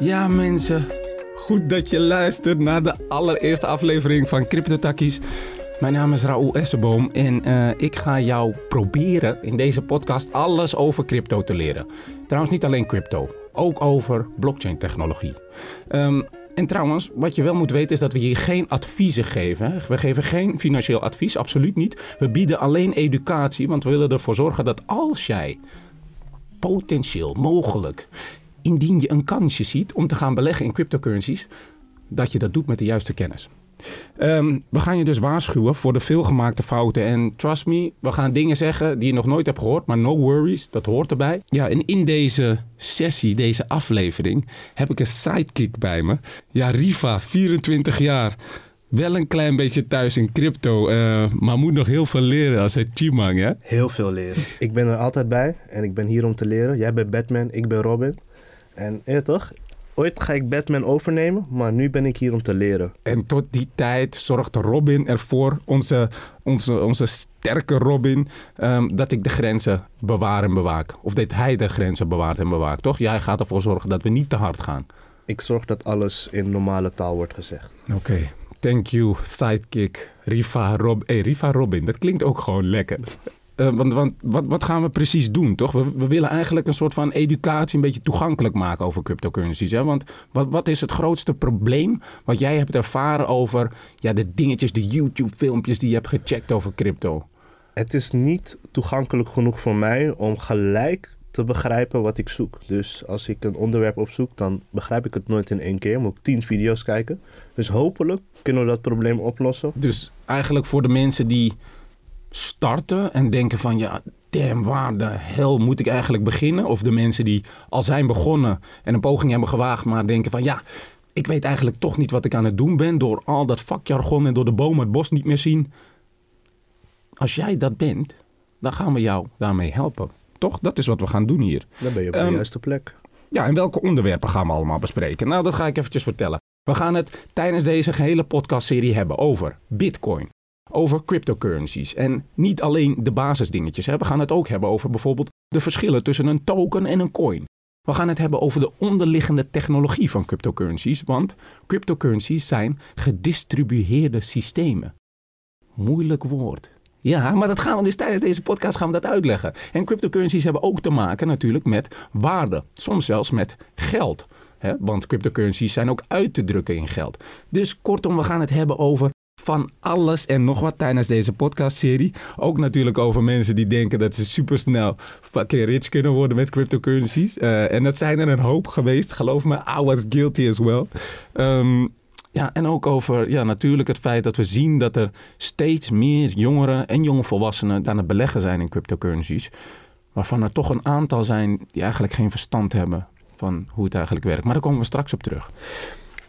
Ja, mensen. Goed dat je luistert naar de allereerste aflevering van CryptoTakkies. Mijn naam is Raoul Esseboom en eh, ik ga jou proberen in deze podcast alles over crypto te leren. Trouwens, niet alleen crypto, ook over blockchain technologie. Ehm, en trouwens, wat je wel moet weten is dat we hier geen adviezen geven. We geven geen financieel advies, absoluut niet. We bieden alleen educatie, want we willen ervoor zorgen dat als jij potentieel, mogelijk, indien je een kansje ziet om te gaan beleggen in cryptocurrencies, dat je dat doet met de juiste kennis. Ehm, we gaan je dus waarschuwen voor de veelgemaakte fouten. En trust me, we gaan dingen zeggen die je nog nooit hebt gehoord, maar no worries, dat hoort erbij. Ja, en in deze sessie, deze aflevering, heb ik een sidekick bij me. Ja, Riva, 24 jaar. Wel een klein beetje thuis in crypto, eh, maar moet nog heel veel leren als het Chimang, hè? Heel veel leren. Ik ben er altijd bij en ik ben hier om te leren. Jij bent Batman, ik ben Robin. En ja, toch? Ooit ga ik Batman overnemen, maar nu ben ik hier om te leren. En tot die tijd zorgt Robin ervoor, onze, onze, onze sterke Robin, ehm, dat ik de grenzen bewaar en bewaak. Of dat hij de grenzen bewaart en bewaakt, toch? Jij gaat ervoor zorgen dat we niet te hard gaan. Ik zorg dat alles in normale taal wordt gezegd. Oké, thank you, sidekick, Riva, Rob hey, Riva Robin. Dat klinkt ook gewoon lekker. Eh, want want wat, wat gaan we precies doen, toch? We, we willen eigenlijk een soort van educatie een beetje toegankelijk maken over cryptocurrencies. Hè? Want wat, wat is het grootste probleem wat jij hebt ervaren over ja, de dingetjes, de YouTube-filmpjes die je hebt gecheckt over crypto? Het is niet toegankelijk genoeg voor mij om gelijk te begrijpen wat ik zoek. Dus als ik een onderwerp opzoek, dan begrijp ik het nooit in één keer. Moet ik tien video's kijken. Dus hopelijk kunnen we dat probleem oplossen. Dus eigenlijk voor de mensen die starten en denken van ja, damn, waar de hel moet ik eigenlijk beginnen? Of de mensen die al zijn begonnen en een poging hebben gewaagd, maar denken van ja, ik weet eigenlijk toch niet wat ik aan het doen ben door al dat vakjargon en door de bomen het bos niet meer zien. Als jij dat bent, dan gaan we jou daarmee helpen. Toch? Dat is wat we gaan doen hier. Dan ben je op de Ehm, juiste plek. Ja, en welke onderwerpen gaan we allemaal bespreken? Nou, dat ga ik eventjes vertellen. We gaan het tijdens deze gehele podcastserie hebben over Bitcoin, over cryptocurrencies en niet alleen de basisdingetjes. Hè. We gaan het ook hebben over bijvoorbeeld de verschillen tussen een token en een coin. We gaan het hebben over de onderliggende technologie van cryptocurrencies, want cryptocurrencies zijn gedistribueerde systemen. Moeilijk woord. Ja, maar dat gaan we dus tijdens deze podcast gaan we dat uitleggen. En cryptocurrencies hebben ook te maken natuurlijk met waarde. Soms zelfs met geld. Hè? Want cryptocurrencies zijn ook uit te drukken in geld. Dus kortom, we gaan het hebben over van alles en nog wat tijdens deze podcastserie. Ook natuurlijk over mensen die denken dat ze supersnel fucking rich kunnen worden met cryptocurrencies. Eh, en dat zijn er een hoop geweest. Geloof me, I was guilty as well. Ehm, ja, en ook over ja, natuurlijk het feit dat we zien dat er steeds meer jongeren en jongvolwassenen aan het beleggen zijn in cryptocurrencies. Waarvan er toch een aantal zijn die eigenlijk geen verstand hebben van hoe het eigenlijk werkt. Maar daar komen we straks op terug.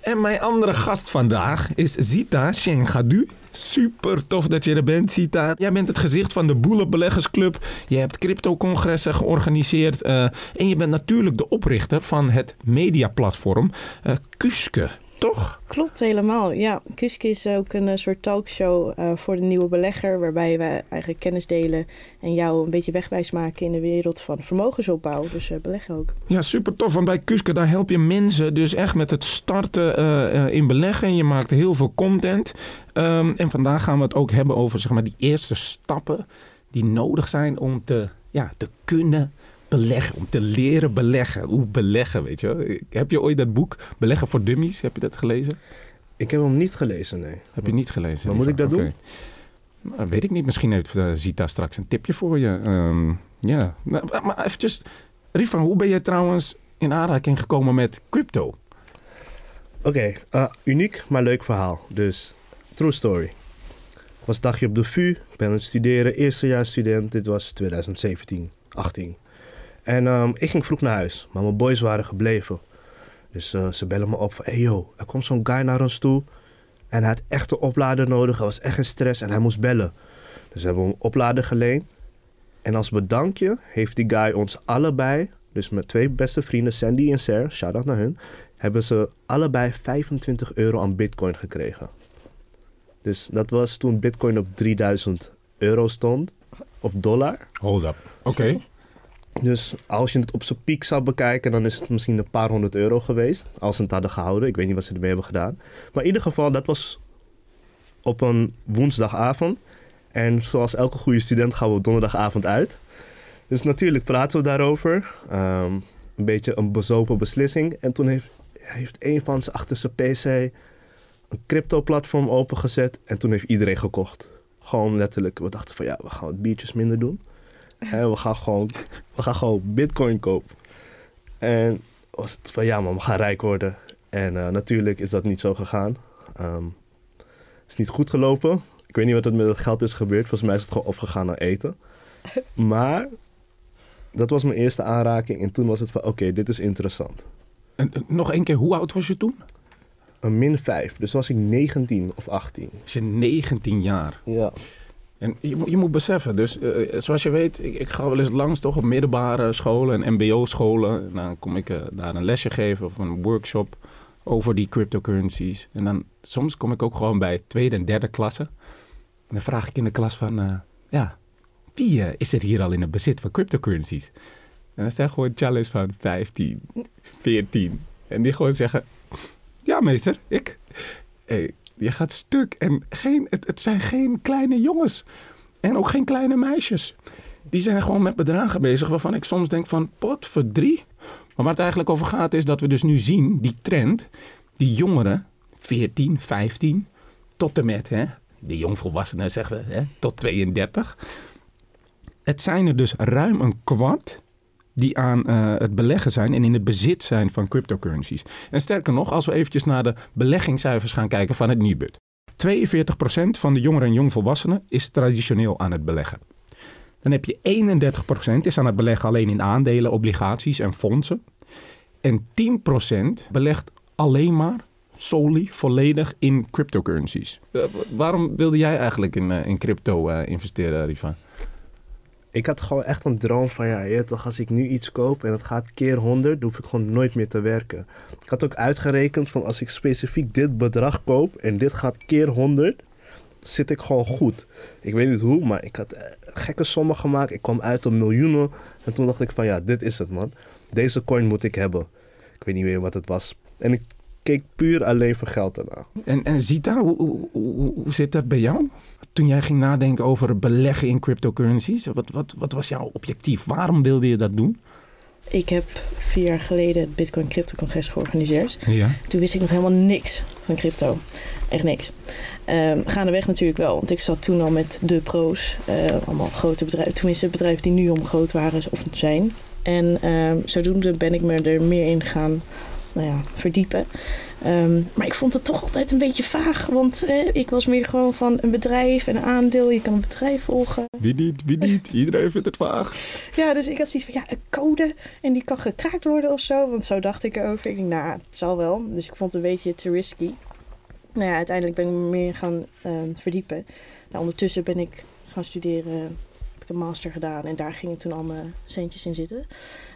En mijn andere gast vandaag is Zita Shengadu. Super tof dat je er bent, Zita. Jij bent het gezicht van de Boele Beleggersclub. Je hebt crypto-congressen georganiseerd. eh, en je bent natuurlijk de oprichter van het mediaplatform eh Kuske. Toch? Klopt helemaal. Ja, Kuske is ook een eh, soort talkshow eh, voor de nieuwe belegger, waarbij we eigenlijk kennis delen en jou een beetje wegwijs maken in de wereld van vermogensopbouw. Dus eh, beleggen ook. Ja, super tof. Want bij Kuske daar help je mensen dus echt met het starten in beleggen. En je maakt heel veel content. Ehm, en vandaag gaan we het ook hebben over zeg maar, die eerste stappen die nodig zijn om te, ja, te kunnen beleggen. Om te leren beleggen. Hoe beleggen, weet je. Heb je ooit dat boek Beleggen voor Dummies? Heb je dat gelezen? Ik heb hem niet gelezen, nee. Heb je niet gelezen? Maar moet ik dat Oké. Nou, weet ik niet. Misschien heeft eh, Zita straks een tipje voor je. Ehm, ja, Nou, maar eventjes. Hoe ben je trouwens in aanraking gekomen met crypto? Oké, eh, uniek, maar leuk verhaal. Dus, true story. Ik was dagje op de VU, ben aan het studeren, eerstejaarsstudent. Dit was 2017, 18. En ehm, ik ging vroeg naar huis, maar mijn boys waren gebleven. Dus eh, ze bellen me op van, hey yo, er komt zo'n guy naar ons toe. En hij had echt een oplader nodig. Hij was echt in stress en hij moest bellen. Dus we hebben hem een oplader geleend. En als bedankje heeft die guy ons allebei, dus mijn twee beste vrienden, Sandy en Sarah, shout-out naar hun, hebben ze allebei 25 euro aan bitcoin gekregen. Dus dat was toen bitcoin op 3000 euro stond, of dollar. Hold up. Oké. Dus als je het op zijn piek zou bekijken, dan is het misschien een paar honderd euro geweest. Als ze het hadden gehouden. Ik weet niet wat ze ermee hebben gedaan. Maar in ieder geval, dat was op een woensdagavond. En zoals elke goede student gaan we op donderdagavond uit. Dus natuurlijk praten we daarover. Ehm, een beetje een bezopen beslissing. En toen heeft, heeft een van ze achter zijn PC een crypto-platform opengezet. En toen heeft iedereen gekocht. Gewoon letterlijk. We dachten van ja, we gaan wat biertjes minder doen. En we gaan gewoon, we gaan gewoon bitcoin kopen. En was het van ja man, we gaan rijk worden. En eh, natuurlijk is dat niet zo gegaan. Ehm, het is niet goed gelopen. Ik weet niet wat er met het geld is gebeurd. Volgens mij is het gewoon opgegaan naar eten. Maar dat was mijn eerste aanraking. En toen was het van oké, dit is interessant. En, eh, nog één keer, hoe oud was je toen? Een min 5. Dus was ik 19 of 18. Was je 19 jaar. Ja. En je, moet- je moet beseffen, dus eh, zoals je weet, ik, ik ga wel eens langs toch op middelbare scholen en mbo-scholen. Dan kom ik eh, daar een lesje geven of een workshop over die cryptocurrencies. En dan soms kom ik ook gewoon bij tweede en derde klasse. En dan vraag ik in de klas van, eh, ja, wie eh, is er hier al in het bezit van cryptocurrencies? En dan zijn gewoon challenge van 15, 14. En die gewoon zeggen, ja meester, ik. Hey, je gaat stuk. En geen, het, het zijn geen kleine jongens. En ook geen kleine meisjes. Die zijn gewoon met bedragen bezig waarvan ik soms denk van pot voor drie. Maar waar het eigenlijk over gaat is dat we dus nu zien, die trend, die jongeren, 14, 15, tot en met, hè, de jongvolwassenen zeggen we, hè, tot 32. Het zijn er dus ruim een kwart die aan eh, het beleggen zijn en in het bezit zijn van cryptocurrencies. En sterker nog, als we eventjes naar de beleggingscijfers gaan kijken van het Nibud. 42% van de jongeren en jongvolwassenen is traditioneel aan het beleggen. Dan heb je 31% is aan het beleggen alleen in aandelen, obligaties en fondsen. En 10% belegt alleen maar solely volledig in cryptocurrencies. Eh, waarom wilde jij eigenlijk in, eh, in crypto investeren, Riva? Ik had gewoon echt een droom van ja, je toch, als ik nu iets koop en het gaat keer 100, dan hoef ik gewoon nooit meer te werken. Ik had ook uitgerekend van als ik specifiek dit bedrag koop en dit gaat keer 100, zit ik gewoon goed. Ik weet niet hoe, maar ik had eh, gekke sommen gemaakt. Ik kwam uit op miljoenen en toen dacht ik van ja, dit is het man. Deze coin moet ik hebben. Ik weet niet meer wat het was. En ik keek puur alleen voor geld ernaar. En, en Zita, hoe, hoe, hoe, hoe zit dat bij jou? Toen jij ging nadenken over beleggen in cryptocurrencies, wat, wat, wat was jouw objectief? Waarom wilde je dat doen? Ik heb vier jaar geleden het Bitcoin Crypto Congres georganiseerd. Ja. Toen wist ik nog helemaal niks van crypto. Echt niks. Ehm gaandeweg natuurlijk wel, want ik zat toen al met de pro's. eh, allemaal grote bedrijven, tenminste bedrijven die nu om groot waren of zijn. En ehm, zodoende ben ik me er meer in gaan nou ja, verdiepen. Ehm, maar ik vond het toch altijd een beetje vaag, want eh, ik was meer gewoon van een bedrijf en een aandeel. Je kan een bedrijf volgen. Wie niet, wie niet? Iedereen vindt het vaag. Ja, dus ik had zoiets van, ja, een code en die kan gekraakt worden of zo. Want zo dacht ik erover. Ik dacht, nou, het zal wel. Dus ik vond het een beetje te risky. Nou ja, uiteindelijk ben ik me meer gaan ehm, verdiepen. Nou, ondertussen ben ik gaan studeren, heb ik een master gedaan. En daar gingen toen al mijn centjes in zitten.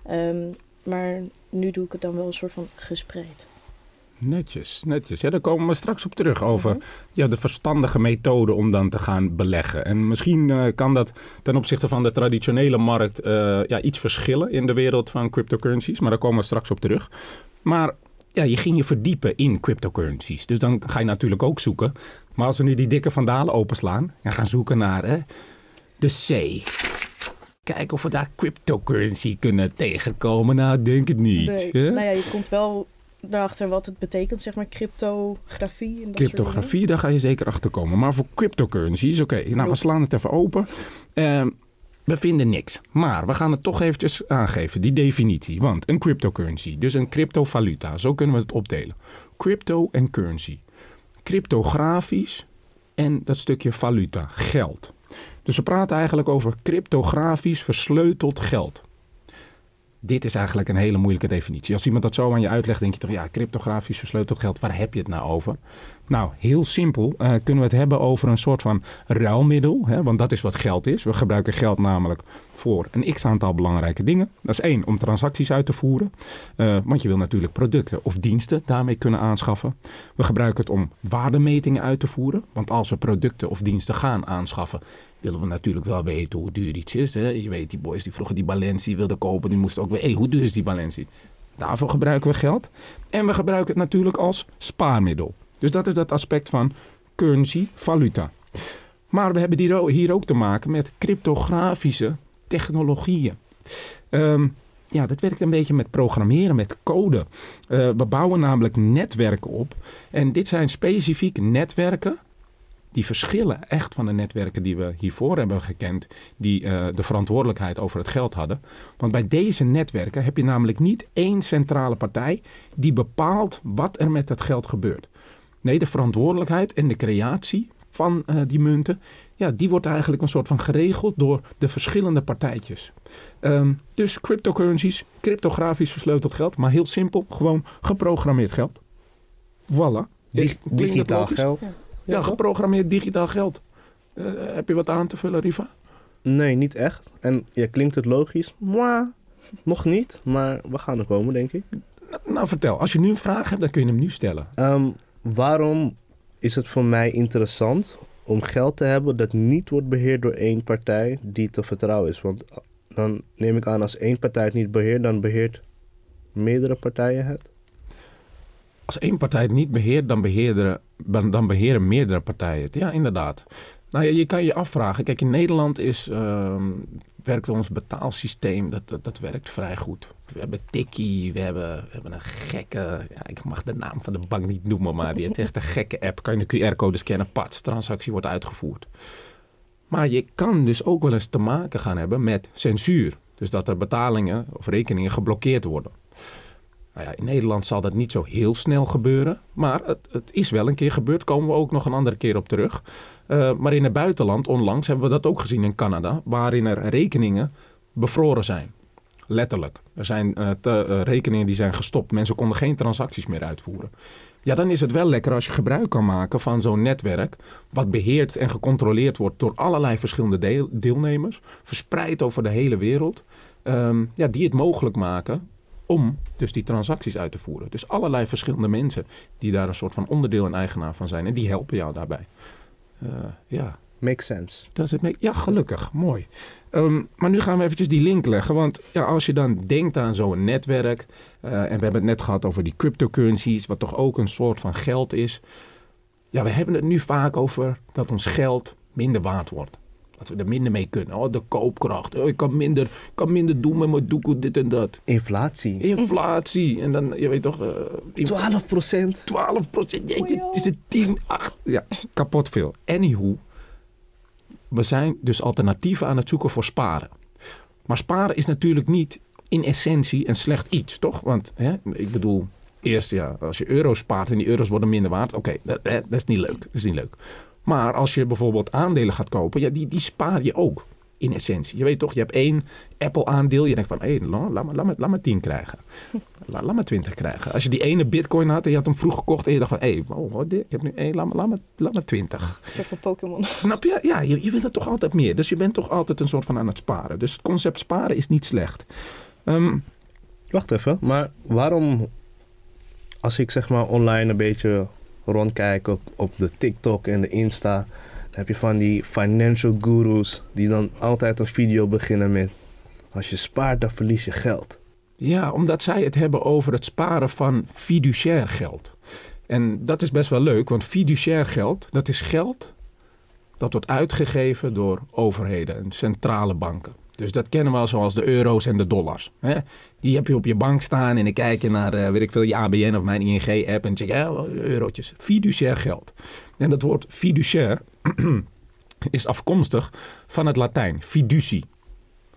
Ehm, maar nu doe ik het dan wel een soort van gespreid. Netjes, netjes. Ja, daar komen we straks op terug over Mhm. ja, de verstandige methode om dan te gaan beleggen. En misschien eh, kan dat ten opzichte van de traditionele markt eh, ja, iets verschillen in de wereld van cryptocurrencies. Maar daar komen we straks op terug. Maar ja, je ging je verdiepen in cryptocurrencies. Dus dan ga je natuurlijk ook zoeken. Maar als we nu die dikke vandalen openslaan en gaan zoeken naar hè, de C. Kijken of we daar cryptocurrency kunnen tegenkomen. Nou, denk het niet. Nee. Nou ja, je komt wel erachter wat het betekent, zeg maar, cryptografie. En dat Cryptografie, daar ga je zeker achter komen. Maar voor cryptocurrencies, oké, nou we slaan het even open. Ehm, we vinden niks. Maar we gaan het toch eventjes aangeven, die definitie. Want een cryptocurrency, dus een cryptovaluta, zo kunnen we het opdelen. Crypto en currency. Cryptografisch en dat stukje valuta, geld. Dus we praten eigenlijk over cryptografisch versleuteld geld. Dit is eigenlijk een hele moeilijke definitie. Als iemand dat zo aan je uitlegt, denk je toch, ja, cryptografisch versleuteld geld, waar heb je het nou over? Nou, heel simpel eh, kunnen we het hebben over een soort van ruilmiddel, hè, want dat is wat geld is. We gebruiken geld namelijk voor een x-aantal belangrijke dingen. Dat is één, om transacties uit te voeren, eh, want je wil natuurlijk producten of diensten daarmee kunnen aanschaffen. We gebruiken het om waardemetingen uit te voeren, want als we producten of diensten gaan aanschaffen, willen we natuurlijk wel weten hoe duur iets is. Hè? Je weet, die boys die vroeger die Balenci wilden kopen, die moesten ook weten, hey, hoe duur is die Balenci? Daarvoor gebruiken we geld. En we gebruiken het natuurlijk als spaarmiddel. Dus dat is dat aspect van currency, valuta. Maar we hebben hier ook- hier ook te maken met cryptografische technologieën. Ehm, ja, dat werkt een beetje met programmeren, met code. Eh, we bouwen namelijk netwerken op. En dit zijn specifiek netwerken die verschillen echt van de netwerken die we hiervoor hebben gekend, die eh, de verantwoordelijkheid over het geld hadden. Want bij deze netwerken heb je namelijk niet één centrale partij die bepaalt wat er met het geld gebeurt. Nee, de verantwoordelijkheid en de creatie van eh, die munten, ja, die wordt eigenlijk een soort van geregeld door de verschillende partijtjes. Ehm, dus cryptocurrencies, cryptografisch versleuteld geld, maar heel simpel, gewoon geprogrammeerd geld. Voilà. Dig- digitaal geld? Ja, toch? geprogrammeerd digitaal geld. Eh, heb je wat aan te vullen, Riva? Nee, niet echt. En ja, klinkt het logisch? Mwah, nog niet, maar we gaan er komen, denk ik. Nou, nou, vertel. Als je nu een vraag hebt, dan kun je hem nu stellen. Ehm, waarom is het voor mij interessant om geld te hebben dat niet wordt beheerd door één partij die te vertrouwen is? Want dan neem ik aan, als één partij het niet beheert, dan beheert meerdere partijen het. Als één partij het niet beheert, dan dan beheren meerdere partijen het. Ja, inderdaad. Nou ja, je kan je afvragen. Kijk, in Nederland is, ehm, werkt ons betaalsysteem, dat, dat, werkt vrij goed. We hebben Tikkie, we hebben, we hebben een gekke, ja, ik mag de naam van de bank niet noemen, maar die heeft echt een gekke app. Kan je een QR-code scannen, pats, transactie wordt uitgevoerd. Maar je kan dus ook wel eens te maken gaan hebben met censuur. Dus dat er betalingen of rekeningen geblokkeerd worden. Nou ja, in Nederland zal dat niet zo heel snel gebeuren. Maar het, het is wel een keer gebeurd. Komen we ook nog een andere keer op terug. Uh, maar in het buitenland, onlangs, hebben we dat ook gezien in Canada. Waarin er rekeningen bevroren zijn. Letterlijk. Er zijn te, uh, rekeningen die zijn gestopt. Mensen konden geen transacties meer uitvoeren. Ja, dan is het wel lekker als je gebruik kan maken van zo'n netwerk. Wat beheerd en gecontroleerd wordt door allerlei verschillende deel, deelnemers. Verspreid over de hele wereld. Um, ja, die het mogelijk maken om dus die transacties uit te voeren. Dus allerlei verschillende mensen die daar een soort van onderdeel en eigenaar van zijn. En die helpen jou daarbij. Uh, ja. Makes sense. Does it make... Ja, gelukkig. Mooi. Um, maar nu gaan we eventjes die link leggen. Want ja, als je dan denkt aan zo'n netwerk... Uh, en we hebben het net gehad over die cryptocurrencies... wat toch ook een soort van geld is. Ja, we hebben het nu vaak over dat ons geld minder waard wordt. Dat we er minder mee kunnen. Oh, de koopkracht. Oh, ik kan minder, kan minder doen met mijn doekoe, dit en dat. Inflatie. Inflatie. En dan, je weet toch... Uh, 12 procent. 12 procent. Jeetje, het is het 10, 8. Ja, kapot veel. Anywho, we zijn dus alternatieven aan het zoeken voor sparen. Maar sparen is natuurlijk niet in essentie een slecht iets, toch? Want hè, ik bedoel, eerst ja, als je euro's spaart en die euro's worden minder waard, oké, okay, dat, dat, is niet leuk. Dat is niet leuk. Maar als je bijvoorbeeld aandelen gaat kopen, ja, die, die spaar je ook in essentie. Je weet toch, je hebt één Apple-aandeel. Je denkt van, hé, hey, laat, me, laat, me, laat me 10 krijgen. Laat, laat me 20 krijgen. Als je die ene bitcoin had en je had hem vroeg gekocht... en je dacht van, hé, hey, oh, ik heb nu één, laat me, laat me, laat me 20. Een van Pokémon. Snap je? Ja, je, je wil het toch altijd meer. Dus je bent toch altijd een soort van aan het sparen. Dus het concept sparen is niet slecht. Um, Wacht even, maar waarom... als ik zeg maar online een beetje rondkijk op, op de TikTok en de Insta... Dan heb je van die financial gurus die dan altijd een video beginnen met... Als je spaart, dan verlies je geld. Ja, omdat zij het hebben over het sparen van fiduciair geld. En dat is best wel leuk, want fiduciair geld, dat is geld dat wordt uitgegeven door overheden en centrale banken. Dus dat kennen we al zoals de euro's en de dollars. Hè? Die heb je op je bank staan en dan kijk je naar, uh, weet ik veel, je ABN of mijn ING-app en check, ja, eurotjes. Fiduciair geld. En dat woord fiduciair is afkomstig van het Latijn, fiducie.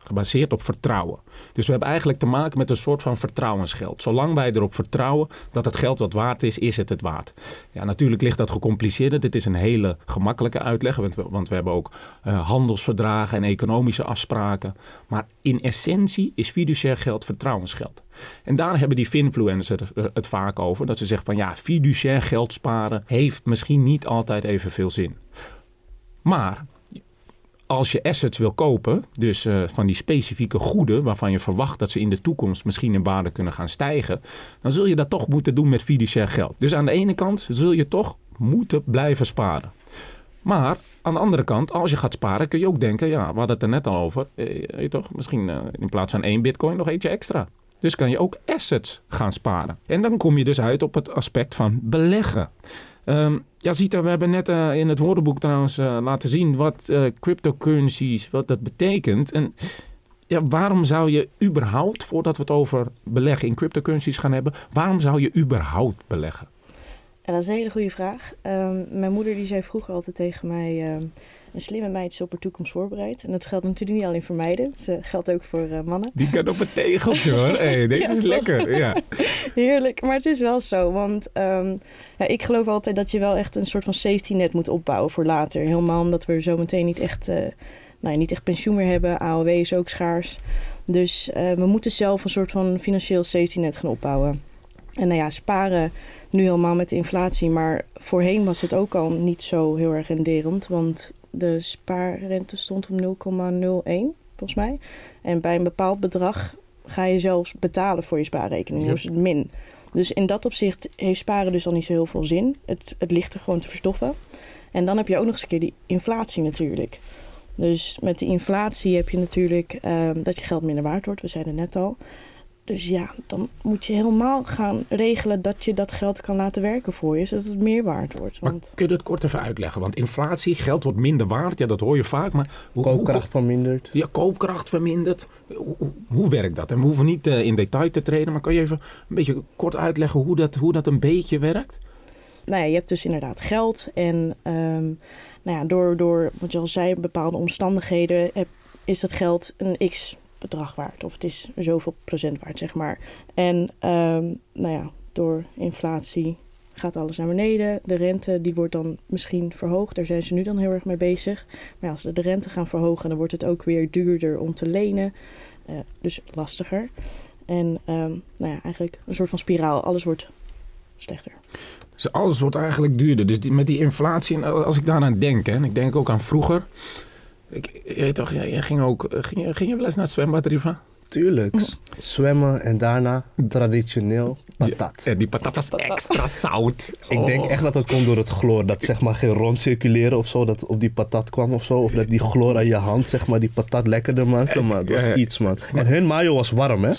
Gebaseerd op vertrouwen. Dus we hebben eigenlijk te maken met een soort van vertrouwensgeld. Zolang wij erop vertrouwen dat het geld wat waard is, is het het waard. Ja, natuurlijk ligt dat gecompliceerder. Dit is een hele gemakkelijke uitleg, want we, want we hebben ook uh, handelsverdragen en economische afspraken. Maar in essentie is fiduciair geld vertrouwensgeld. En daar hebben die finfluencers het vaak over. Dat ze zeggen van ja, fiduciair geld sparen heeft misschien niet altijd evenveel zin. Maar als je assets wil kopen, dus uh, van die specifieke goeden waarvan je verwacht dat ze in de toekomst misschien in waarde kunnen gaan stijgen, dan zul je dat toch moeten doen met fiduciair geld. Dus aan de ene kant zul je toch moeten blijven sparen. Maar aan de andere kant, als je gaat sparen, kun je ook denken, ja, we hadden het er net al over, eh, toch, misschien uh, in plaats van één bitcoin nog eentje extra. Dus kan je ook assets gaan sparen. En dan kom je dus uit op het aspect van beleggen. Um, ja, Zita, we hebben net uh, in het woordenboek trouwens uh, laten zien wat uh, cryptocurrencies, wat dat betekent. En ja, waarom zou je überhaupt, voordat we het over beleggen in cryptocurrencies gaan hebben, waarom zou je überhaupt beleggen? En dat is een hele goede vraag. Um, mijn moeder die zei vroeger altijd tegen mij... Uh, een slimme meid is op haar toekomst voorbereid. En dat geldt natuurlijk niet alleen voor meiden. Het uh, geldt ook voor uh, mannen. Die kan op een tegeltje hoor. Hey, deze ja, is lekker. Ja. Heerlijk. Maar het is wel zo. Want um, ja, ik geloof altijd dat je wel echt een soort van safety net moet opbouwen voor later. Helemaal omdat we zo meteen niet echt, nou ja, niet echt pensioen meer hebben. AOW is ook schaars. Dus we moeten zelf een soort van financieel safety net gaan opbouwen. En nou ja, sparen nu helemaal met de inflatie. Maar voorheen was het ook al niet zo heel erg renderend. Want de spaarrente stond op 0,01 volgens mij. En bij een bepaald bedrag ga je zelfs betalen voor je spaarrekening. Dus het min. Dus in dat opzicht heeft sparen dus al niet zo heel veel zin. Het, het ligt er gewoon te verstoffen. En dan heb je ook nog eens een keer die inflatie natuurlijk. Dus met die inflatie heb je natuurlijk um, dat je geld minder waard wordt. We zeiden net al. Dus ja, dan moet je helemaal gaan regelen dat je dat geld kan laten werken voor je, zodat het meer waard wordt. Want... Maar kun je dat kort even uitleggen? Want inflatie, geld wordt minder waard, ja, dat hoor je vaak. Maar hoe, koopkracht hoe, vermindert. Ja, koopkracht vermindert. Hoe, hoe, hoe, werkt dat? En we hoeven niet uh, in detail te treden, maar kan je even een beetje kort uitleggen hoe dat, hoe dat een beetje werkt? Nou ja, je hebt dus inderdaad geld en um, nou ja, door, door, wat je al zei, bepaalde omstandigheden heb, is dat geld een x bedrag waard. Of het is zoveel procent waard, zeg maar. En um, nou ja, door inflatie gaat alles naar beneden. De rente die wordt dan misschien verhoogd. Daar zijn ze nu dan heel erg mee bezig. Maar als ze de rente gaan verhogen, dan wordt het ook weer duurder om te lenen. Uh, dus lastiger. En um, nou ja, eigenlijk een soort van spiraal. Alles wordt slechter. Dus alles wordt eigenlijk duurder. Dus die, met die inflatie, en als ik daaraan denk, hè, en ik denk ook aan vroeger. Ik, je, toch, jij, ging, ook, ging, ging je wel eens naar het zwembad, Riva? Tuurlijk. Zwemmen en daarna traditioneel patat. Ja, die patat was extra zout. Ik denk echt dat dat komt door het chloor. Dat zeg maar geen rond circuleren of zo, dat op die patat kwam of zo. Of dat die chloor aan je hand zeg maar die patat lekkerder maakte. Maar dat was iets man. En hun mayo was warm hè.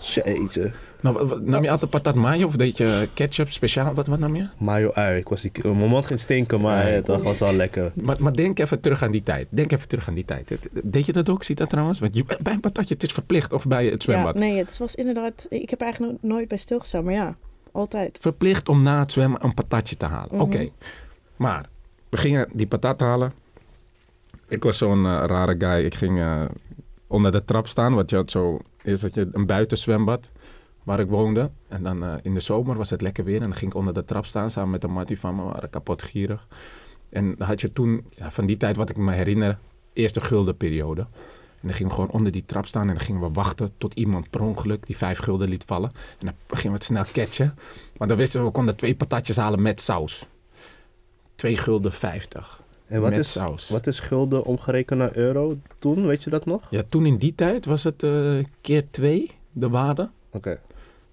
Jeetje. Nou, nam je altijd patat mayo of deed je ketchup speciaal? Wat, wat nam je? Mayo ui. Ik was die, mijn mond ging stinken, maar nee. dat was wel lekker. Maar, maar, denk even terug aan die tijd. Denk even terug aan die tijd. Deed je dat ook? Ziet dat trouwens? Want je, bij een patatje, het is verplicht of bij het zwembad? Ja, nee, het was inderdaad... Ik heb er eigenlijk nooit bij stilgestaan, maar ja, altijd. Verplicht om na het zwemmen een patatje te halen. Mm -hmm. Oké. Okay. Maar we gingen die patat halen. Ik was zo'n uh, rare guy. Ik ging uh, onder de trap staan. Wat je had zo... Is dat je een buitenzwembad waar ik woonde. En dan uh, in de zomer was het lekker weer. En dan ging ik onder de trap staan samen met een mattie van me. We waren kapot gierig. En dan had je toen, ja, van die tijd wat ik me herinner, eerste gulden periode. En dan gingen we gewoon onder die trap staan en dan gingen we wachten tot iemand per ongeluk die vijf gulden liet vallen. En dan gingen we het snel catchen. Want dan wisten we, we konden twee patatjes halen met saus. Twee gulden vijftig. En wat met is, saus. wat is gulden omgerekend naar euro toen? Weet je dat nog? Ja, toen in die tijd was het uh, keer twee de waarde. Oké. Okay.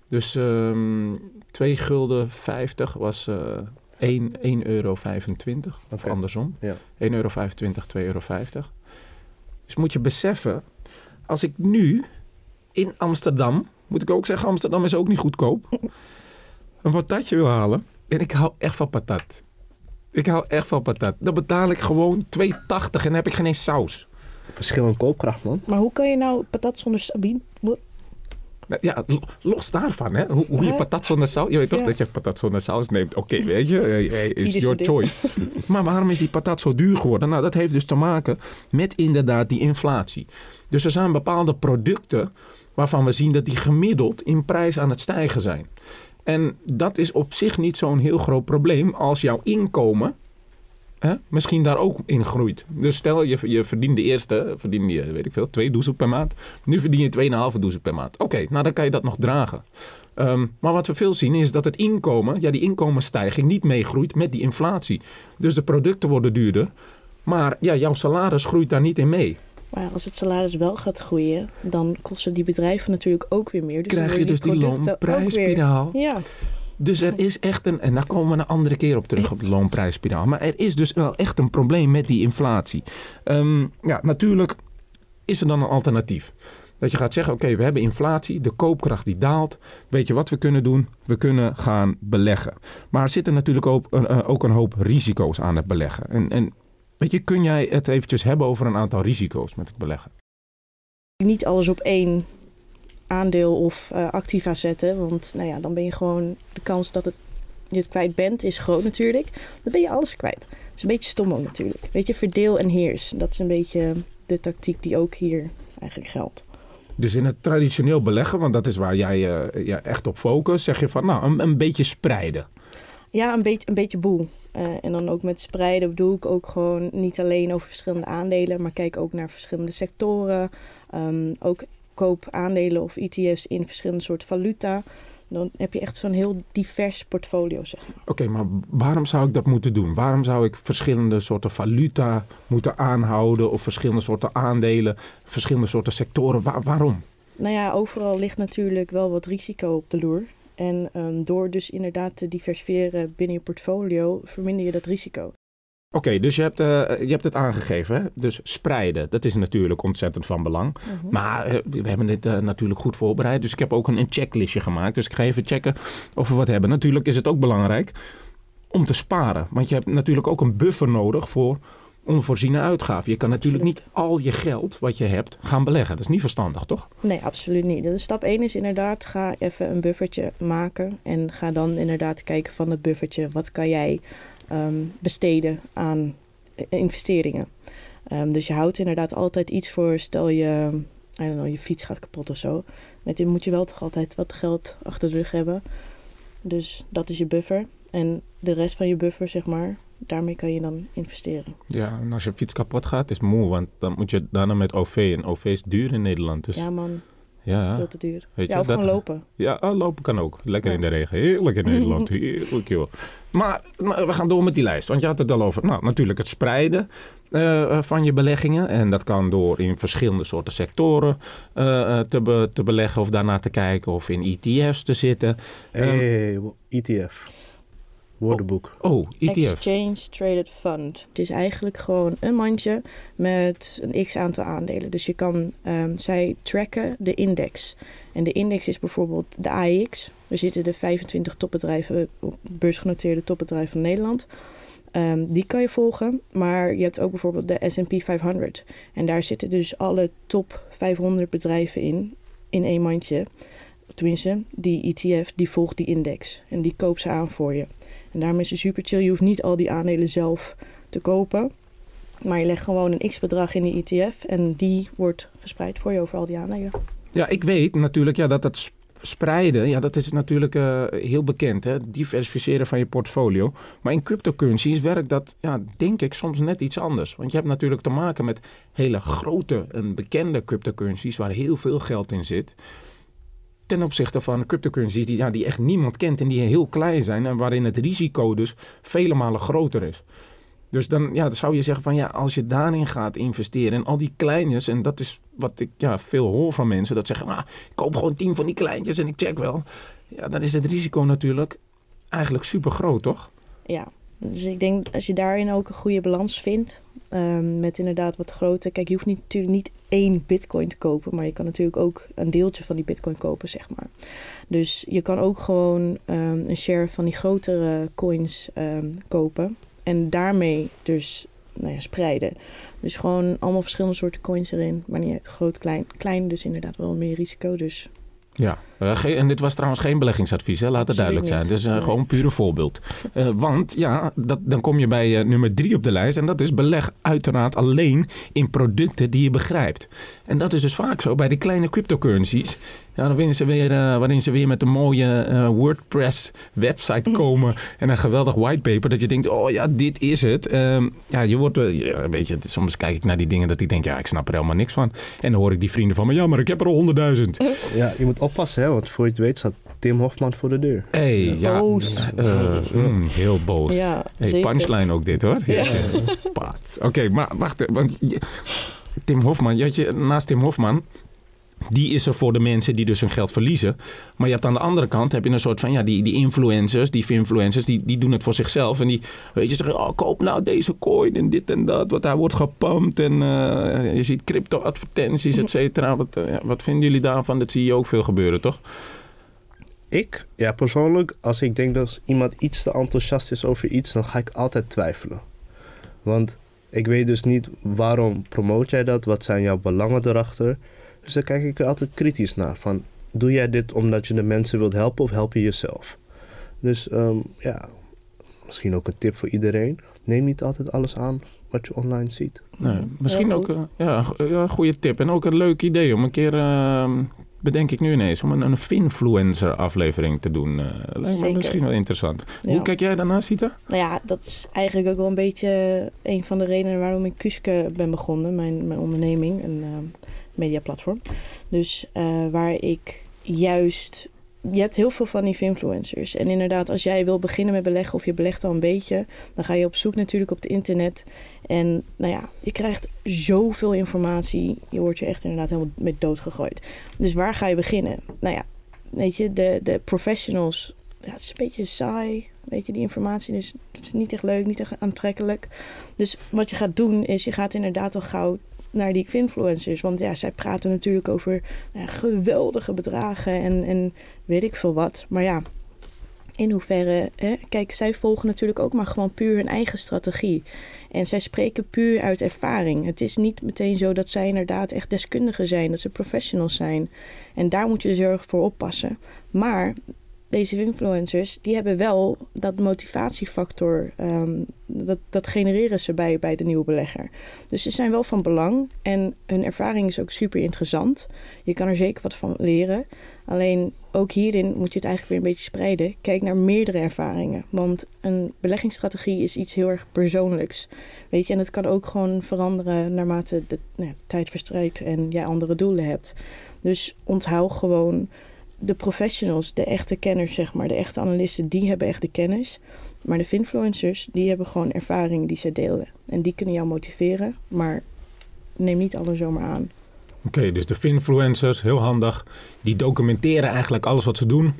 Dus um, 2 gulden 50 was uh, 1, 1 euro 25. Okay. Of andersom. Ja. 1 euro 25, 2 euro 50. Dus moet je beseffen, als ik nu in Amsterdam, moet ik ook zeggen, Amsterdam is ook niet goedkoop, een patatje wil halen. En ik hou echt van patat. Ik hou echt van patat. Dan betaal ik gewoon 2,80 en dan heb ik geen eens saus. Verschil in koopkracht, man. Maar hoe kan je nou patat zonder sabine? Ja, lo- los daarvan, hè? Hoe, hoe je patat zonder saus... Je weet toch Ja. dat je patat zonder saus neemt. Oké, weet je, eh, eh, is your choice. maar waarom is die patat zo duur geworden? Nou, dat heeft dus te maken met inderdaad die inflatie. Dus er zijn bepaalde producten waarvan we zien dat die gemiddeld in prijs aan het stijgen zijn. En dat is op zich niet zo'n heel groot probleem als jouw inkomen hè, misschien daar ook in groeit. Dus stel je, je verdient de eerste, verdien je, weet ik veel, twee doezel per maand. Nu verdien je 2,5 doezel per maand. Oké, nou dan kan je dat nog dragen. Ehm, maar wat we veel zien is dat het inkomen, ja die inkomensstijging niet meegroeit met die inflatie. Dus de producten worden duurder. Maar ja, jouw salaris groeit daar niet in mee. Maar als het salaris wel gaat groeien, dan kosten die bedrijven natuurlijk ook weer meer. Dus Krijg je dus die loonprijsspiraal. Ja, Dus er is echt een, en daar komen we een andere keer op terug op de loonprijsspiraal. Maar er is dus wel echt een probleem met die inflatie. Ehm, ja, natuurlijk is er dan een alternatief. Dat je gaat zeggen, oké, we hebben inflatie, de koopkracht die daalt. Weet je wat we kunnen doen? We kunnen gaan beleggen. Maar er zitten natuurlijk ook, een- eh, ook een hoop risico's aan het beleggen. En, en weet je, kun jij het eventjes hebben over een aantal risico's met het beleggen? niet alles op één aandeel of eh, activa zetten. Want nou ja, dan ben je gewoon de kans dat het, je het kwijt bent, is groot natuurlijk. Dan ben je alles kwijt. Dat is een beetje stom ook natuurlijk. Weet je, verdeel en heers. Dat is een beetje de tactiek die ook hier eigenlijk geldt. Dus in het traditioneel beleggen, want dat is waar jij eh, ja, echt op focust, zeg je van nou, een, een beetje spreiden. Ja, een beetje, een beetje boel. Eh, en dan ook met spreiden bedoel ik ook gewoon niet alleen over verschillende aandelen, maar kijk ook naar verschillende sectoren. Ehm, ook koop aandelen of ETF's in verschillende soorten valuta. Dan heb je echt zo'n heel divers portfolio, zeg maar. Oké, maar waarom zou ik dat moeten doen? Waarom zou ik verschillende soorten valuta moeten aanhouden of verschillende soorten aandelen, verschillende soorten sectoren? Wa- waarom? Nou ja, overal ligt natuurlijk wel wat risico op de loer. En ehm, door dus inderdaad te diversifiëren binnen je portfolio, verminder je dat risico. Oké, dus je hebt, eh, je hebt het aangegeven. Hè? Dus spreiden, dat is natuurlijk ontzettend van belang. Maar eh, we hebben dit eh, natuurlijk goed voorbereid. Dus ik heb ook een, een checklistje gemaakt. Dus ik ga even checken of we wat hebben. Natuurlijk is het ook belangrijk om te sparen. Want je hebt natuurlijk ook een buffer nodig voor onvoorziene uitgaven. Je kan natuurlijk Absoluut. niet al je geld wat je hebt gaan beleggen. Dat is niet verstandig, toch? Nee, absoluut niet. Dus stap 1 is inderdaad, ga even een buffertje maken. En ga dan inderdaad kijken van het buffertje, wat kan jij ehm, besteden aan eh, investeringen. Ehm, dus je houdt inderdaad altijd iets voor, stel je, I don't know, je fiets gaat kapot of zo. Met dit moet je wel toch altijd wat geld achter de rug hebben. Dus dat is je buffer. En de rest van je buffer, zeg maar, daarmee kan je dan investeren. Ja, en als je fiets kapot gaat, is moe. Want dan moet je daarna met OV. En OV is duur in Nederland. Dus Ja man, ja, veel te duur. weet je, Ja, of dat- gewoon lopen. Ja, ah, lopen kan ook. Lekker Ja. in de regen. Heerlijk in Nederland. Heerlijk, joh. Maar, maar we gaan door met die lijst. Want je had het al over, nou, natuurlijk het spreiden eh, van je beleggingen. En dat kan door in verschillende soorten sectoren eh, eh, te, be- te beleggen of daarnaar te kijken. Of in ETF's te zitten. Ehm, Hey, ETF. Woordenboek. Oh, ETF. Exchange Traded Fund. Het is eigenlijk gewoon een mandje met een x aantal aandelen. Dus je kan, ehm, zij tracken de index. En de index is bijvoorbeeld de AEX. Er zitten de 25 topbedrijven, op beursgenoteerde topbedrijven van Nederland. Ehm, die kan je volgen. Maar je hebt ook bijvoorbeeld de S&P 500. En daar zitten dus alle top 500 bedrijven in, in één mandje. Tenminste, die ETF die volgt die index. En die koopt ze aan voor je. En daarom is het super chill. Je hoeft niet al die aandelen zelf te kopen. Maar je legt gewoon een x-bedrag in die ETF. En die wordt gespreid voor je over al die aandelen. Ja, ik weet natuurlijk ja, dat dat sp- spreiden, ja, dat is natuurlijk eh, heel bekend. Hè? Diversificeren van je portfolio. Maar in cryptocurrencies werkt dat, ja, denk ik, soms net iets anders. Want je hebt natuurlijk te maken met hele grote en bekende cryptocurrencies waar heel veel geld in zit. Ten opzichte van cryptocurrencies die, ja, die echt niemand kent en die heel klein zijn. En waarin het risico dus vele malen groter is. Dus dan, ja, dan zou je zeggen van ja, als je daarin gaat investeren en al die kleintjes, en dat is wat ik ja, veel hoor van mensen, dat zeggen, nou, ik koop gewoon tien van die kleintjes en ik check wel. Ja, dan is het risico natuurlijk eigenlijk super groot, toch? Ja, dus ik denk als je daarin ook een goede balans vindt. ehm, met inderdaad wat grote. Kijk, je hoeft niet, natuurlijk niet één bitcoin te kopen. Maar je kan natuurlijk ook een deeltje van die bitcoin kopen, zeg maar. Dus je kan ook gewoon ehm, een share van die grotere coins ehm, kopen. En daarmee dus nou ja, spreiden. Dus gewoon allemaal verschillende soorten coins erin. Maar niet groot, klein. Klein dus inderdaad wel meer risico. Dus Ja, eh, en dit was trouwens geen beleggingsadvies, hè? laat het duidelijk zijn. eh, Nee. gewoon een pure voorbeeld. Eh, want ja, dat, dan kom je bij nummer drie op de lijst. En dat is beleg uiteraard alleen in producten die je begrijpt. En dat is dus vaak zo bij die kleine cryptocurrencies. Ja, dan winnen ze weer, waarin ze weer met een mooie eh, WordPress website komen. en een geweldig whitepaper. Dat je denkt, oh ja, dit is het. Ehm, ja, je wordt, ja, weet je, soms kijk ik naar die dingen dat ik denk, ja, ik snap er helemaal niks van. En dan hoor ik die vrienden van me, ja, maar ik heb er al honderdduizend. Ja, je moet oppassen, hè, want voor je het weet staat Tim Hofman voor de deur. Hey, ja. Boos. eh, mm, heel boos. Ja, hey, zeker. punchline ook dit hoor. Ja. Paat. Oké, maar wacht. Want Tim Hofman, je had je, naast Tim Hofman, die is er voor de mensen die dus hun geld verliezen. Maar je hebt aan de andere kant heb je een soort van, ja, die, die influencers, die influencers, die, die doen het voor zichzelf. En die, weet je, zeggen, oh, koop nou deze coin en dit en dat, want hij wordt gepumpt. En eh, je ziet crypto-advertenties, et cetera. Wat, eh, wat vinden jullie daarvan? Dat zie je ook veel gebeuren, toch? Ik, ja, persoonlijk, als ik denk dat iemand iets te enthousiast is over iets, dan ga ik altijd twijfelen. Want ik weet dus niet waarom promoot jij dat, wat zijn jouw belangen erachter. Dus dan kijk ik er altijd kritisch naar. Van, doe jij dit omdat je de mensen wilt helpen of help je jezelf? Dus ehm, ja, misschien ook een tip voor iedereen. Neem niet altijd alles aan wat je online ziet. Nee, misschien ook ja, een go- ja, een goede tip. En ook een leuk idee om een keer, eh, bedenk ik nu ineens, om een, een Finfluencer aflevering te doen. Eh lijkt me misschien wel interessant. Ja. Hoe kijk jij daarna, Sita? Nou ja, dat is eigenlijk ook wel een beetje een van de redenen waarom ik Kuske ben begonnen, mijn, mijn onderneming, een eh, mediaplatform. Dus eh, waar ik juist. Je hebt heel veel van die influencers. En inderdaad, als jij wil beginnen met beleggen of je belegt al een beetje, dan ga je op zoek natuurlijk op het internet. En nou ja, je krijgt zoveel informatie. Je wordt je echt inderdaad helemaal met dood gegooid. Dus waar ga je beginnen? Nou ja, weet je, de, de professionals. Ja, het is een beetje saai. Weet je, die informatie is, is niet echt leuk, niet echt aantrekkelijk. Dus wat je gaat doen, is je gaat inderdaad al gauw naar die influencers. Want ja, zij praten natuurlijk over ja, geweldige bedragen en, en weet ik veel wat. Maar ja, in hoeverre... Hè? Kijk, zij volgen natuurlijk ook maar gewoon puur hun eigen strategie. En zij spreken puur uit ervaring. Het is niet meteen zo dat zij inderdaad echt deskundigen zijn. Dat ze professionals zijn. En daar moet je dus heel erg voor oppassen. Maar deze influencers, die hebben wel dat motivatiefactor. ehm, dat, dat genereren ze bij, bij de nieuwe belegger. Dus ze zijn wel van belang. En hun ervaring is ook super interessant. Je kan er zeker wat van leren. Alleen ook hierin moet je het eigenlijk weer een beetje spreiden. Kijk naar meerdere ervaringen. Want een beleggingsstrategie is iets heel erg persoonlijks. Weet je, en het kan ook gewoon veranderen naarmate de nou tijd verstrijkt en jij andere doelen hebt. Dus onthoud gewoon de professionals, de echte kenners, zeg maar, de echte analisten, die hebben echt de kennis. Maar de influencers, die hebben gewoon ervaring die ze delen. En die kunnen jou motiveren, maar neem niet alles zomaar aan. Oké, dus de Finfluencers, heel handig. Die documenteren eigenlijk alles wat ze doen.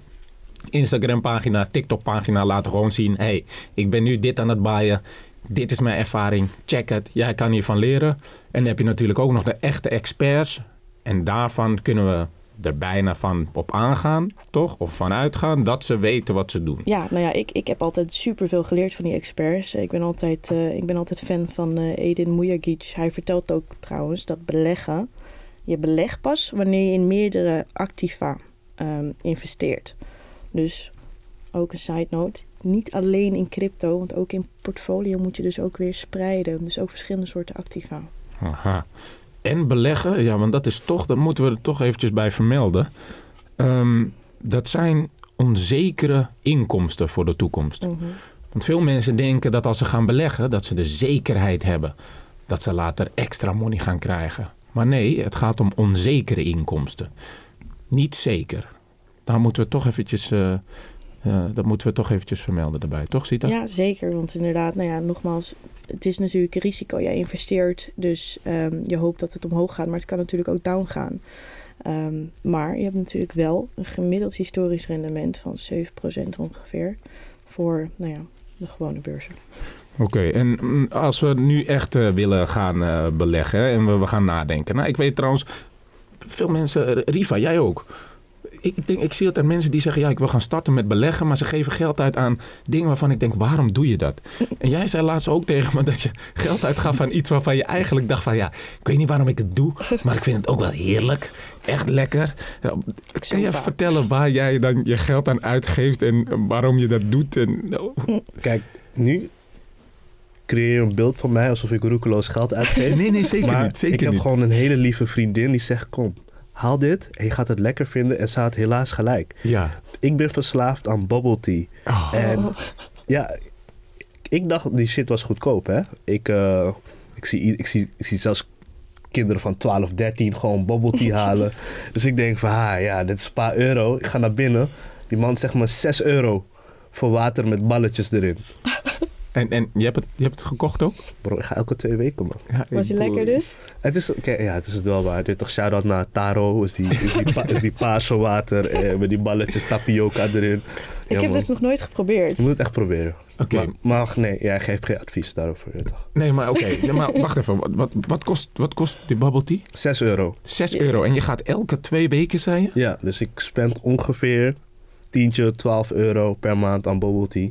Instagram-pagina, TikTok-pagina laten gewoon zien... hey, ik ben nu dit aan het baaien. Dit is mijn ervaring. Check het. Jij kan hiervan leren. En dan heb je natuurlijk ook nog de echte experts. En daarvan kunnen we er bijna van op aangaan, toch? Of van uitgaan dat ze weten wat ze doen. Ja, nou ja, ik, ik heb altijd superveel geleerd van die experts. Ik ben altijd, eh, ik ben altijd fan van eh, Edin Mujagic. Hij vertelt ook trouwens dat beleggen... Je belegt pas wanneer je in meerdere activa ehm, investeert. Dus ook een side note. Niet alleen in crypto, want ook in portfolio moet je dus ook weer spreiden. Dus ook verschillende soorten activa. Aha. En beleggen, ja, want dat is toch, daar moeten we er toch eventjes bij vermelden. Ehm, dat zijn onzekere inkomsten voor de toekomst. Mhm. Want veel mensen denken dat als ze gaan beleggen, dat ze de zekerheid hebben. Dat ze later extra money gaan krijgen. Maar nee, het gaat om onzekere inkomsten. Niet zeker. Daar moeten we toch eventjes, eh, dat moeten we toch eventjes vermelden daarbij, toch Sita? Ja, zeker. Want inderdaad, nou ja, nogmaals, het is natuurlijk een risico. Jij investeert, dus ehm, je hoopt dat het omhoog gaat, maar het kan natuurlijk ook down gaan. Ehm, maar je hebt natuurlijk wel een gemiddeld historisch rendement van 7% ongeveer voor nou ja, de gewone beurzen. Oké, en mm, als we nu echt eh, willen gaan eh, beleggen en we, we gaan nadenken. Nou, ik weet trouwens, veel mensen, Riva, jij ook. Ik, denk, ik zie altijd mensen die zeggen, ja, ik wil gaan starten met beleggen, maar ze geven geld uit aan dingen waarvan ik denk, waarom doe je dat? En jij zei laatst ook tegen me dat je geld uitgaf aan iets waarvan je eigenlijk dacht van, ja, ik weet niet waarom ik het doe, maar ik vind het ook wel heerlijk. Echt lekker. Ja, kan je vertellen waar jij dan je geld aan uitgeeft en waarom je dat doet? En, Kijk, nu creëer je een beeld van mij alsof ik roekeloos geld uitgeef. nee, nee, zeker maar niet. Zeker ik heb niet. gewoon een hele lieve vriendin die zegt, kom, haal dit en je gaat het lekker vinden. En ze had helaas gelijk. Ja. Ik ben verslaafd aan bubble tea. Oh. En ja, ik dacht die shit was goedkoop, hè. Ik, eh, ik, zie, ik, zie, ik zie zelfs kinderen van 12, 13 gewoon bubble tea halen. Dus ik denk van, ha, ja, dit is een paar euro. Ik ga naar binnen. Die man zegt me 6 euro voor water met balletjes erin. En, en je, hebt het, je hebt het gekocht ook? Bro, ik ga elke twee weken, man. Ja, Was hij ik- lekker dus? Het is, ja, het is het wel waar. Dit toch shout-out naar Taro. Is die, is die, pa, is die paarse water eh, met die balletjes tapioca erin. Ik Ja, heb man. dus nog nooit geprobeerd. Je moet het echt proberen. Oké. Maar, maar nee, jij geeft geen advies daarover. toch? Nee, maar oké. Ja, maar wacht even. Wat, wat, wat, kost, wat kost die bubble tea? 6 euro. 6 euro. En je gaat elke twee weken, zei je? Ja, dus ik spend ongeveer tientje, 12 euro per maand aan bubble tea.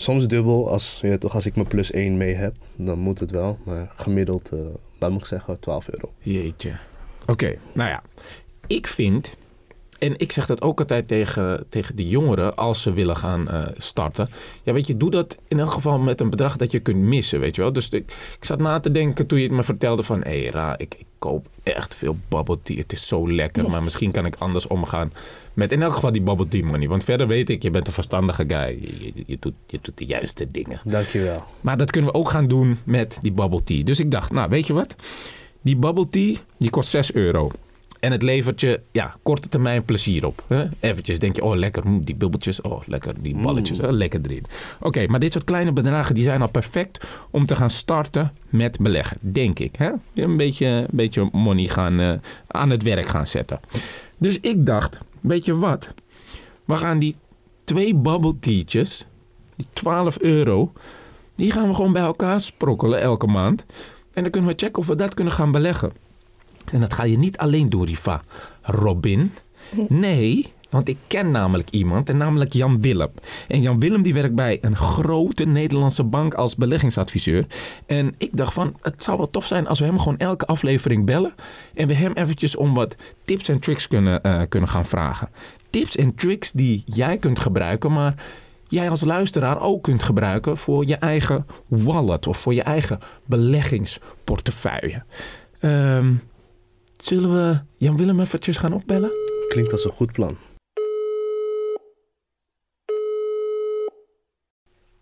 Soms dubbel, als, weet toch, als ik mijn plus 1 mee heb, dan moet het wel. Maar gemiddeld, eh laat ik zeggen, 12 euro. Jeetje. Oké, nou ja. Ik vind, en ik zeg dat ook altijd tegen, tegen de jongeren als ze willen gaan eh, starten. Ja, weet je, doe dat in elk geval met een bedrag dat je kunt missen, weet je wel. Dus ik, ik zat na te denken toen je het me vertelde van... Hé, Ra, ik, ik koop echt veel bubble tea. Het is zo lekker, maar misschien kan ik anders omgaan met in elk geval die bubble tea money. Want verder weet ik, je bent een verstandige guy. Je, je, je doet, je doet de juiste dingen. Dankjewel. Maar dat kunnen we ook gaan doen met die bubble tea. Dus ik dacht, nou weet je wat? Die bubble tea, die kost 6 euro. En het levert je ja, korte termijn plezier op. Hè? Eventjes denk je, oh lekker, mm, die bubbeltjes, oh lekker, die balletjes, hè, lekker erin. Oké, maar dit soort kleine bedragen die zijn al perfect om te gaan starten met beleggen, denk ik. Hè? Een, beetje, een beetje money gaan, eh, aan het werk gaan zetten. Dus ik dacht, weet je wat? We gaan die twee bubble tea'tjes, die 12 euro, die gaan we gewoon bij elkaar sprokkelen elke maand. En dan kunnen we checken of we dat kunnen gaan beleggen. En dat ga je niet alleen doen, Riva. Robin. Nee, want ik ken namelijk iemand, en namelijk Jan Willem. En Jan Willem die werkt bij een grote Nederlandse bank als beleggingsadviseur. En ik dacht van, het zou wel tof zijn als we hem gewoon elke aflevering bellen. En we hem eventjes om wat tips en tricks kunnen, eh, kunnen gaan vragen. Tips en tricks die jij kunt gebruiken, maar jij als luisteraar ook kunt gebruiken voor je eigen wallet of voor je eigen beleggingsportefeuille. Ehm, zullen we Jan Willem eventjes gaan opbellen? Klinkt als een goed plan.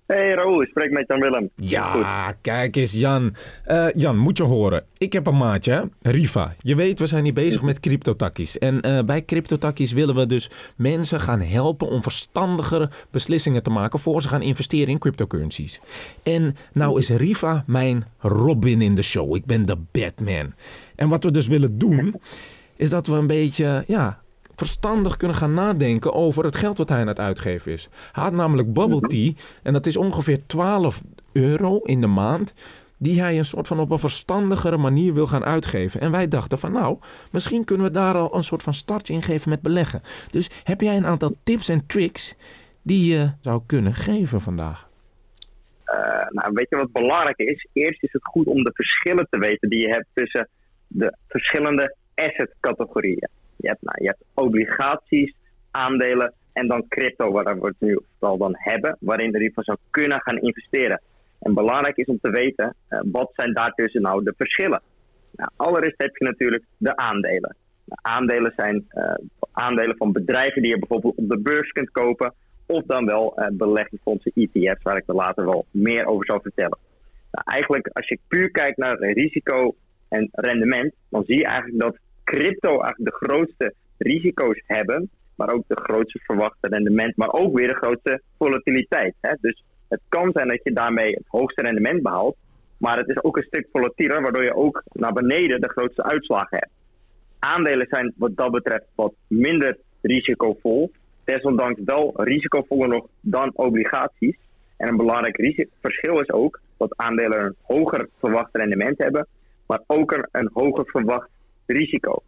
Hey Raoul, spreek met Jan Willem. Goed. Ja, kijk eens Jan. Eh, Jan, moet je horen. Ik heb een maatje? Riva. Je weet, we zijn hier bezig met cryptotakkies. En eh, bij cryptotakkies willen we dus mensen gaan helpen om verstandigere beslissingen te maken voor ze gaan investeren in cryptocurrencies. En nou is Riva mijn Robin in de show. Ik ben de Batman. En wat we dus willen doen, is dat we een beetje, ja, verstandig kunnen gaan nadenken over het geld wat hij aan het uitgeven is. Hij had namelijk bubble tea en dat is ongeveer 12 euro in de maand die hij een soort van op een verstandigere manier wil gaan uitgeven. En wij dachten van nou, misschien kunnen we daar al een soort van startje in geven met beleggen. Dus heb jij een aantal tips en tricks die je zou kunnen geven vandaag? Eh, nou, weet je wat belangrijk is? Eerst is het goed om de verschillen te weten die je hebt tussen de verschillende assetcategorieën. Je hebt, nou, je hebt obligaties, aandelen en dan crypto, waar we het nu vooral dan hebben, waarin je van zou kunnen gaan investeren. En belangrijk is om te weten, eh, wat zijn daartussen nou de verschillen? Nou, allereerst heb je natuurlijk de aandelen. Nou, aandelen zijn eh, aandelen van bedrijven die je bijvoorbeeld op de beurs kunt kopen, of dan wel eh beleggingsfondsen ETF's, waar ik er later wel meer over zal vertellen. Nou, eigenlijk, als je puur kijkt naar risico en rendement, dan zie je eigenlijk dat crypto eigenlijk de grootste risico's hebben, maar ook de grootste verwachte rendement, maar ook weer de grootste volatiliteit. Hè? Dus het kan zijn dat je daarmee het hoogste rendement behaalt, maar het is ook een stuk volatieler, waardoor je ook naar beneden de grootste uitslagen hebt. Aandelen zijn wat dat betreft wat minder risicovol, desondanks wel risicovoller nog dan obligaties. En een belangrijk verschil is ook dat aandelen een hoger verwacht rendement hebben, maar ook een, een hoger verwacht risico.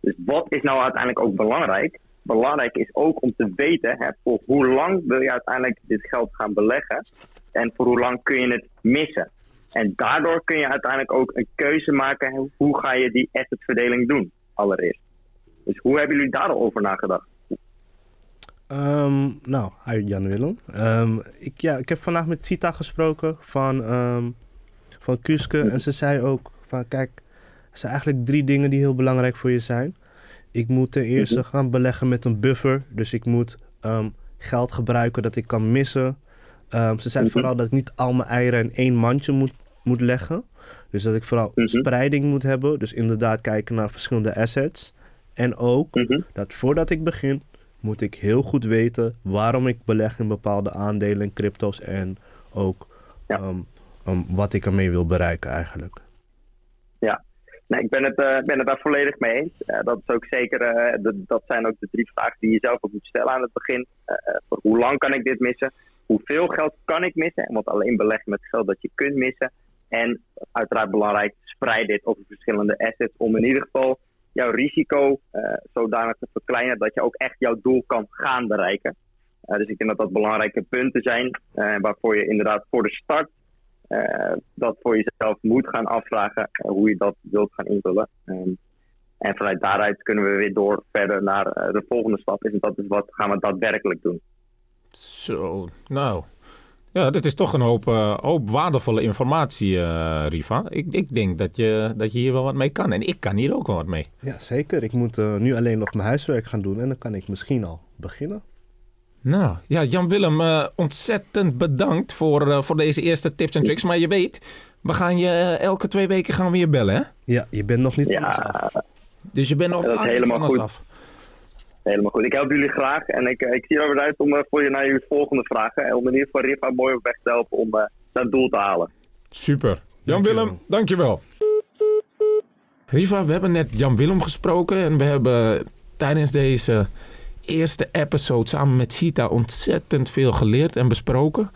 Dus wat is nou uiteindelijk ook belangrijk? belangrijk is ook om te weten hè, voor hoe lang wil je uiteindelijk dit geld gaan beleggen en voor hoe lang kun je het missen. En daardoor kun je uiteindelijk ook een keuze maken. Hoe ga je die assetverdeling doen, allereerst. Dus hoe hebben jullie daarover nagedacht? Ehm, nou, hi Jan Willem. Ehm, ik, ja, ik heb vandaag met Sita gesproken van, ehm van Kuske. En ze zei ook van kijk, er zijn eigenlijk drie dingen die heel belangrijk voor je zijn. Ik moet ten eerste gaan beleggen met een buffer. Dus ik moet ehm, geld gebruiken dat ik kan missen. Ehm, ze zei Mhm. vooral dat ik niet al mijn eieren in één mandje moet, moet leggen. Dus dat ik vooral Mhm. spreiding moet hebben. Dus inderdaad kijken naar verschillende assets. En ook Mhm. dat voordat ik begin, moet ik heel goed weten waarom ik beleg in bepaalde aandelen en crypto's en ook Ja. ehm, wat ik ermee wil bereiken eigenlijk. Nee, ik ben het, eh, ben het daar volledig mee eens. Eh, dat, is ook zeker, eh, dat, zijn ook de drie vragen die je zelf ook moet stellen aan het begin. Hoe lang kan ik dit missen? Hoeveel geld kan ik missen? Want alleen beleggen met geld dat je kunt missen. En uiteraard belangrijk, spreid dit over verschillende assets om in ieder geval jouw risico zodanig te verkleinen dat je ook echt jouw doel kan gaan bereiken. Dus ik denk dat dat belangrijke punten zijn waarvoor je inderdaad voor de start eh, dat voor jezelf moet gaan afvragen eh, hoe je dat wilt gaan invullen. Ehm, en vanuit daaruit kunnen we weer door verder naar eh, de volgende stap. Is, en dat is wat gaan we daadwerkelijk doen. Zo, nou. Ja, dit is toch een hoop, eh, hoop waardevolle informatie, eh, Riva. Ik, ik denk dat je, dat je hier wel wat mee kan. En ik kan hier ook wel wat mee. Ja, zeker. Ik moet nu alleen nog mijn huiswerk gaan doen en dan kan ik misschien al beginnen. Nou, ja, Jan-Willem, eh, ontzettend bedankt voor, eh, voor deze eerste tips en tricks. Maar je weet, we gaan je eh, elke twee weken gaan we je bellen, hè? Ja, je bent nog niet van ons af. Ja, Dus je bent nog lang niet helemaal van ons goed. af. helemaal goed. Ik help jullie graag. En ik, ik zie er weer uit om voor je naar jullie volgende vragen. En om in ieder geval Riva mooi op weg te helpen om eh dat doel te halen. Super. Jan-Willem, dankjewel. Riva, we hebben net Jan-Willem gesproken en we hebben tijdens deze eerste episode samen met Sita ontzettend veel geleerd en besproken.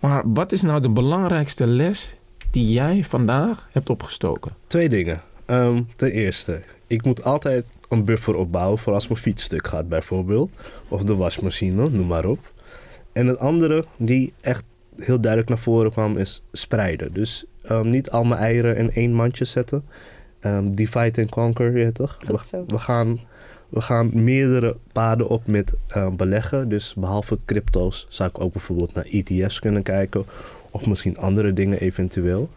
Maar wat is nou de belangrijkste les die jij vandaag hebt opgestoken? Twee dingen. Ehm, ten eerste, ik moet altijd een buffer opbouwen voor als mijn fiets stuk gaat bijvoorbeeld. Of de wasmachine, noem maar op. En het andere die echt heel duidelijk naar voren kwam is spreiden. Dus ehm, niet al mijn eieren in één mandje zetten. Ehm divide and conquer, je weet toch? Goed We, zo. we gaan, we gaan meerdere paden op met ehm, beleggen. Dus behalve crypto's zou ik ook bijvoorbeeld naar ETF's kunnen kijken. Of misschien andere dingen eventueel.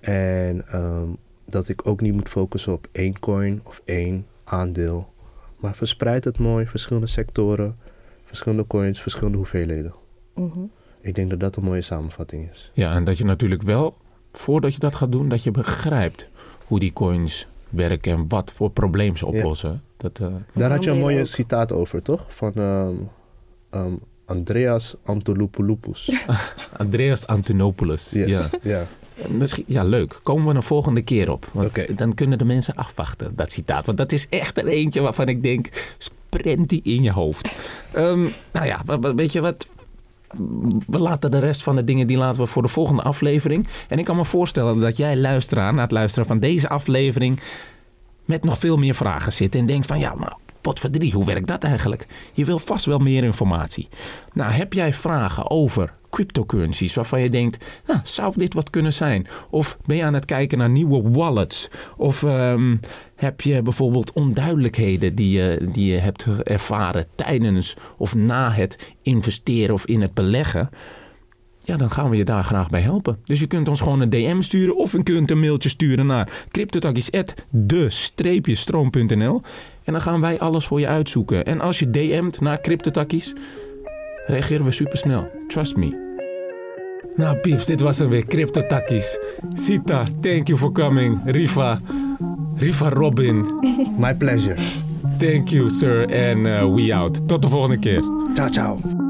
En ehm, dat ik ook niet moet focussen op één coin of één aandeel. Maar verspreid het mooi, verschillende sectoren, verschillende coins, verschillende hoeveelheden. Mhm. Ik denk dat dat een mooie samenvatting is. Ja, en dat je natuurlijk wel, voordat je dat gaat doen, dat je begrijpt hoe die coins werken en wat voor probleem ze oplossen. Dat, eh, Daar had je een mooie ook. citaat over, toch? Van ehm, ehm, Andreas Antolopoulos. Andreas Antonopoulos. Yes. Ja. ja. Misschien, ja, leuk. Komen we een volgende keer op. Want Oké. dan kunnen de mensen afwachten, dat citaat. Want dat is echt er eentje waarvan ik denk, sprent die in je hoofd. Ehm, nou ja, weet je wat? We laten de rest van de dingen, die laten we voor de volgende aflevering. En ik kan me voorstellen dat jij luisteraar, na het luisteren van deze aflevering, met nog veel meer vragen zit. En denkt van, ja, maar wat voor drie, hoe werkt dat eigenlijk? Je wil vast wel meer informatie. Nou, heb jij vragen over cryptocurrencies waarvan je denkt, nou, zou dit wat kunnen zijn? Of ben je aan het kijken naar nieuwe wallets? Of ehm, heb je bijvoorbeeld onduidelijkheden die je, die je hebt ervaren tijdens of na het investeren of in het beleggen? Ja, dan gaan we je daar graag bij helpen. Dus je kunt ons gewoon een DM sturen of je kunt een mailtje sturen naar cryptotakkies.de-stroom.nl en dan gaan wij alles voor je uitzoeken. En als je DM't naar Cryptotakkies, reageren we supersnel. Trust me. Nou, pieps, dit was er weer. Cryptotakkies. Sita, thank you for coming. Riva, Riva Robin, My pleasure. thank you, sir. En uh, we out. Tot de volgende keer. Ciao, ciao.